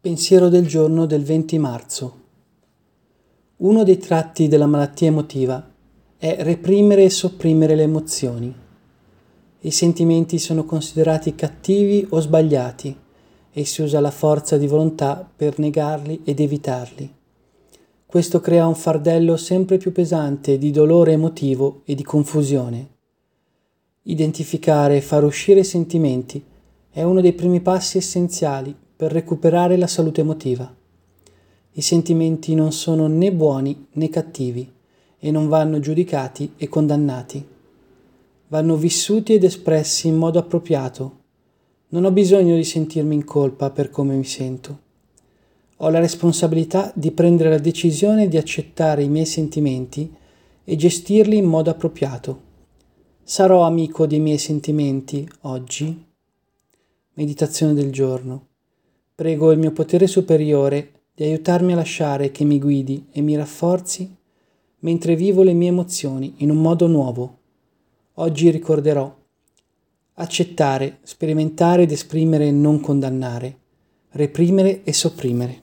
Pensiero del giorno del 20 marzo. Uno dei tratti della malattia emotiva è reprimere e sopprimere le emozioni. I sentimenti sono considerati cattivi o sbagliati e si usa la forza di volontà per negarli ed evitarli. Questo crea un fardello sempre più pesante di dolore emotivo e di confusione. Identificare e far uscire i sentimenti è uno dei primi passi essenziali per recuperare la salute emotiva. I sentimenti non sono né buoni né cattivi e non vanno giudicati e condannati. Vanno vissuti ed espressi in modo appropriato. Non ho bisogno di sentirmi in colpa per come mi sento. Ho la responsabilità di prendere la decisione di accettare i miei sentimenti e gestirli in modo appropriato. Sarò amico dei miei sentimenti oggi? Meditazione del giorno. Prego il mio potere superiore di aiutarmi a lasciare che mi guidi e mi rafforzi mentre vivo le mie emozioni in un modo nuovo. Oggi ricorderò accettare, sperimentare ed esprimere e non condannare, reprimere e sopprimere.